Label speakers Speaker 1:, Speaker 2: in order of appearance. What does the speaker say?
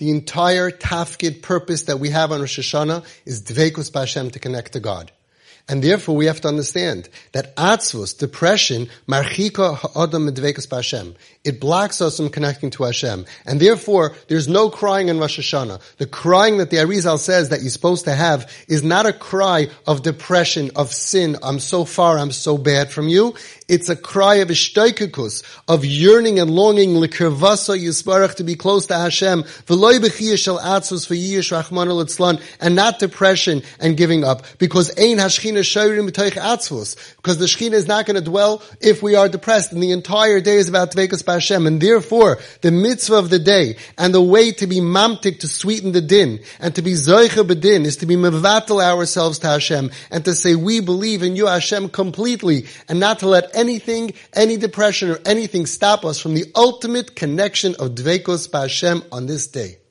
Speaker 1: The entire tafkid purpose that we have on Rosh Hashanah is dveikus b'Hashem to connect to God. And therefore we have to understand that atzvus, depression, marchika ha'adam medvekas b'Hashem. It blocks us from connecting to Hashem. And therefore, there's no crying in Rosh Hashanah. The crying that the Arizal says that you're supposed to have is not a cry of depression, of sin, I'm so far, I'm so bad from you. It's a cry of ishtoikukus, of yearning and longing, likirvasa yisbarach, to be close to Hashem, shel atzvus v'yish rachman and not depression and giving up. Because ein hashchina because the Shekhinah is not going to dwell if we are depressed. And the entire day is about Tvekas Hashem. And therefore, the mitzvah of the day and the way to be mamtik to sweeten the din and to be zoicha bedin is to be mevatel ourselves to Hashem and to say we believe in you Hashem completely and not to let anything, any depression or anything stop us from the ultimate connection of Dveikos Hashem on this day.